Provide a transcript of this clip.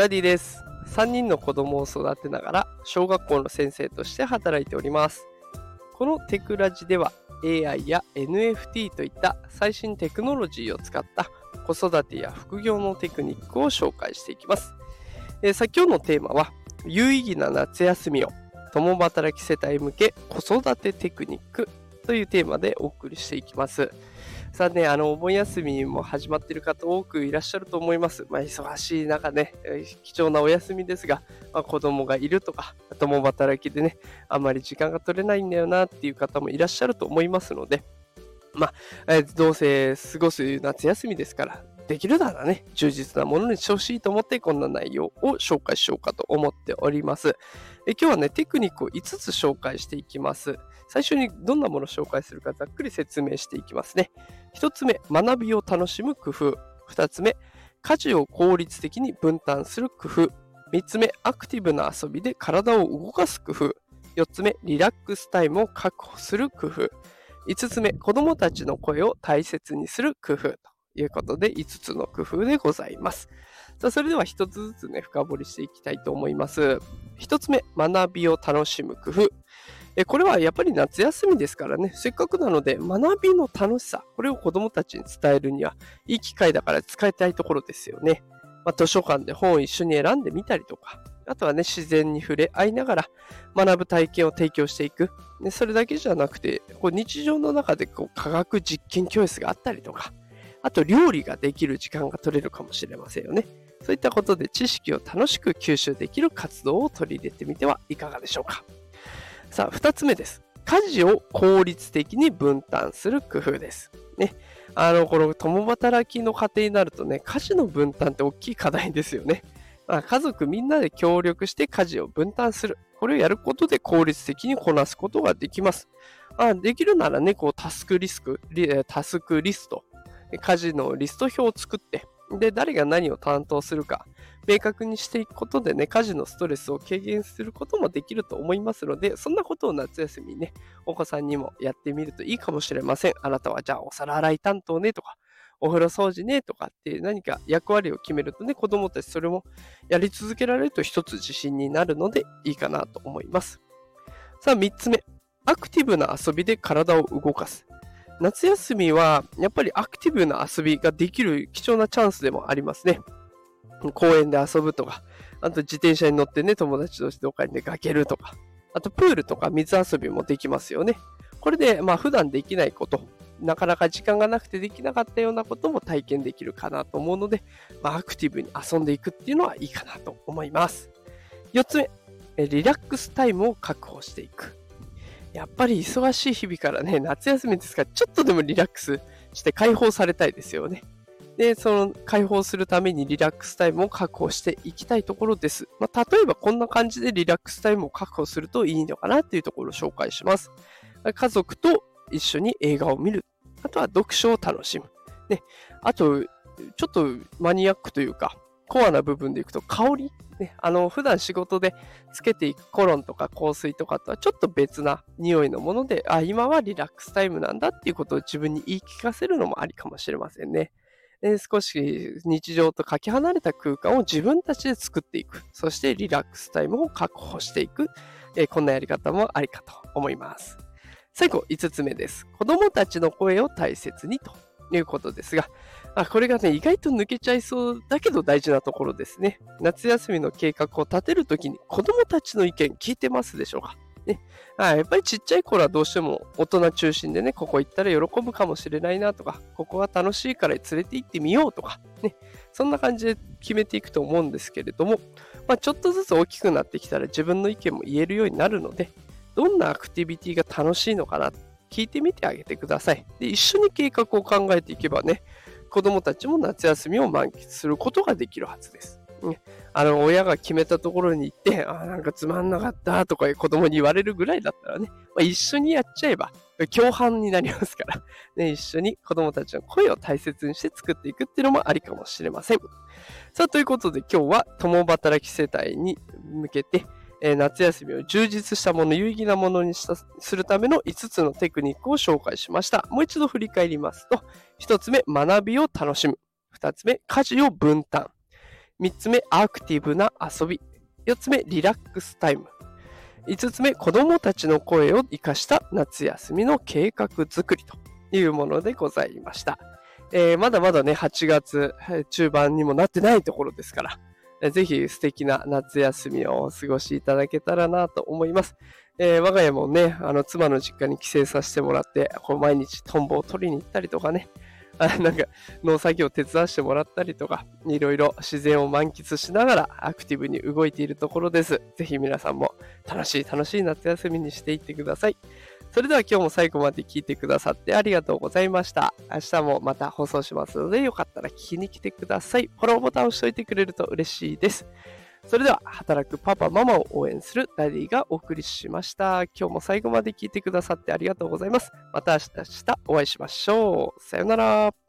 ダディです。3人の子供を育てながら小学校の先生として働いております。このテクラジでは AI や NFT といった最新テクノロジーを使った子育てや副業のテクニックを紹介していきます。えー、さ今日のテーマは有意義な夏休みを共働き世帯向け子育てテクニックというテーマでお送りしていきます。さあね、あの、お盆休みも始まっている方多くいらっしゃると思います。まあ、忙しい中ね、貴重なお休みですが、まあ、子供がいるとか、共働きでね、あんまり時間が取れないんだよなっていう方もいらっしゃると思いますので、まあ、えどうせ過ごす夏休みですから、できるならね、充実なものにしてほしいと思って、こんな内容を紹介しようかと思っております。え今日はね、テクニックを5つ紹介していきます。最初にどんなものを紹介するかざっくり説明していきますね。1つ目、学びを楽しむ工夫。2つ目、家事を効率的に分担する工夫。3つ目、アクティブな遊びで体を動かす工夫。4つ目、リラックスタイムを確保する工夫。5つ目、子供たちの声を大切にする工夫ということで5つの工夫でございます。さあ、それでは1つずつね、深掘りしていきたいと思います。1つ目、学びを楽しむ工夫。えこれはやっぱり夏休みですからね、せっかくなので学びの楽しさ、これを子供たちに伝えるにはいい機会だから使いたいところですよね。まあ、図書館で本を一緒に選んでみたりとか、あとはね、自然に触れ合いながら学ぶ体験を提供していく。でそれだけじゃなくて、こう日常の中でこう科学実験教室があったりとか、あと料理ができる時間が取れるかもしれませんよね。そういったことで知識を楽しく吸収できる活動を取り入れてみてはいかがでしょうか。さあ、二つ目です。家事を効率的に分担する工夫です。ね。あの、この共働きの家庭になるとね、家事の分担って大きい課題ですよね。まあ、家族みんなで協力して家事を分担する。これをやることで効率的にこなすことができます。まあ、できるならね、こうタスクリスク、タスクリスト、家事のリスト表を作って、で、誰が何を担当するか、明確にしていくことでね、家事のストレスを軽減することもできると思いますので、そんなことを夏休みにね、お子さんにもやってみるといいかもしれません。あなたはじゃあお皿洗い担当ねとか、お風呂掃除ねとかって何か役割を決めるとね、子供たちそれもやり続けられると一つ自信になるのでいいかなと思います。さあ、3つ目。アクティブな遊びで体を動かす。夏休みはやっぱりアクティブな遊びができる貴重なチャンスでもありますね。公園で遊ぶとか、あと自転車に乗ってね、友達同士どっかに出かけるとか、あとプールとか水遊びもできますよね。これで、まあ普段できないこと、なかなか時間がなくてできなかったようなことも体験できるかなと思うので、まあ、アクティブに遊んでいくっていうのはいいかなと思います。4つ目、リラックスタイムを確保していく。やっぱり忙しい日々からね、夏休みですから、ちょっとでもリラックスして解放されたいですよね。で、その解放するためにリラックスタイムを確保していきたいところです。まあ、例えばこんな感じでリラックスタイムを確保するといいのかなっていうところを紹介します。家族と一緒に映画を見る。あとは読書を楽しむ。ね。あと、ちょっとマニアックというか、コアな部分でいくと香り？ね、あの、普段仕事でつけていくコロンとか香水とかとはちょっと別な匂いのもので、あ、今はリラックスタイムなんだっていうことを自分に言い聞かせるのもありかもしれませんね。少し日常とかけ離れた空間を自分たちで作っていく。そしてリラックスタイムを確保していく。えこんなやり方もありかと思います。最後、5つ目です。子供たちの声を大切にということですが、あこれがね、意外と抜けちゃいそうだけど大事なところですね。夏休みの計画を立てるときに子供たちの意見聞いてますでしょうか？ね、あやっぱりちっちゃい頃はどうしても大人中心でね、ここ行ったら喜ぶかもしれないなとか、ここは楽しいから連れて行ってみようとか、ね、そんな感じで決めていくと思うんですけれども、まあ、ちょっとずつ大きくなってきたら自分の意見も言えるようになるので、どんなアクティビティが楽しいのかな、聞いてみてあげてください。で、一緒に計画を考えていけばね、子供たちも夏休みを満喫することができるはずです。ね、あの、親が決めたところに行って、あ、なんかつまんなかったとか子供に言われるぐらいだったらね、まあ、一緒にやっちゃえば、共犯になりますから、ね、一緒に子供たちの声を大切にして作っていくっていうのもありかもしれません。さあ、ということで今日は共働き世帯に向けて、えー、夏休みを充実したもの、有意義なものにしたするための5つのテクニックを紹介しました。もう一度振り返りますと、1つ目、学びを楽しむ。2つ目、家事を分担。3つ目、アクティブな遊び。4つ目、リラックスタイム。5つ目、子供たちの声を生かした夏休みの計画作りというものでございました。えー、まだまだね、8月中盤にもなってないところですから、ぜひ素敵な夏休みをお過ごしいただけたらなと思います。えー、我が家もね、あの妻の実家に帰省させてもらって、こう毎日トンボを取りに行ったりとかね、あなんか農作業を手伝わせてもらったりとか、いろいろ自然を満喫しながらアクティブに動いているところです。ぜひ皆さんも楽しい楽しい夏休みにしていってください。それでは今日も最後まで聞いてくださってありがとうございました。明日もまた放送しますので、よかったら聞きに来てください。フォローボタンを押しておいてくれると嬉しいです。それでは、働くパパ、ママを応援するダディがお送りしました。今日も最後まで聞いてくださってありがとうございます。また明日お会いしましょう。さよなら。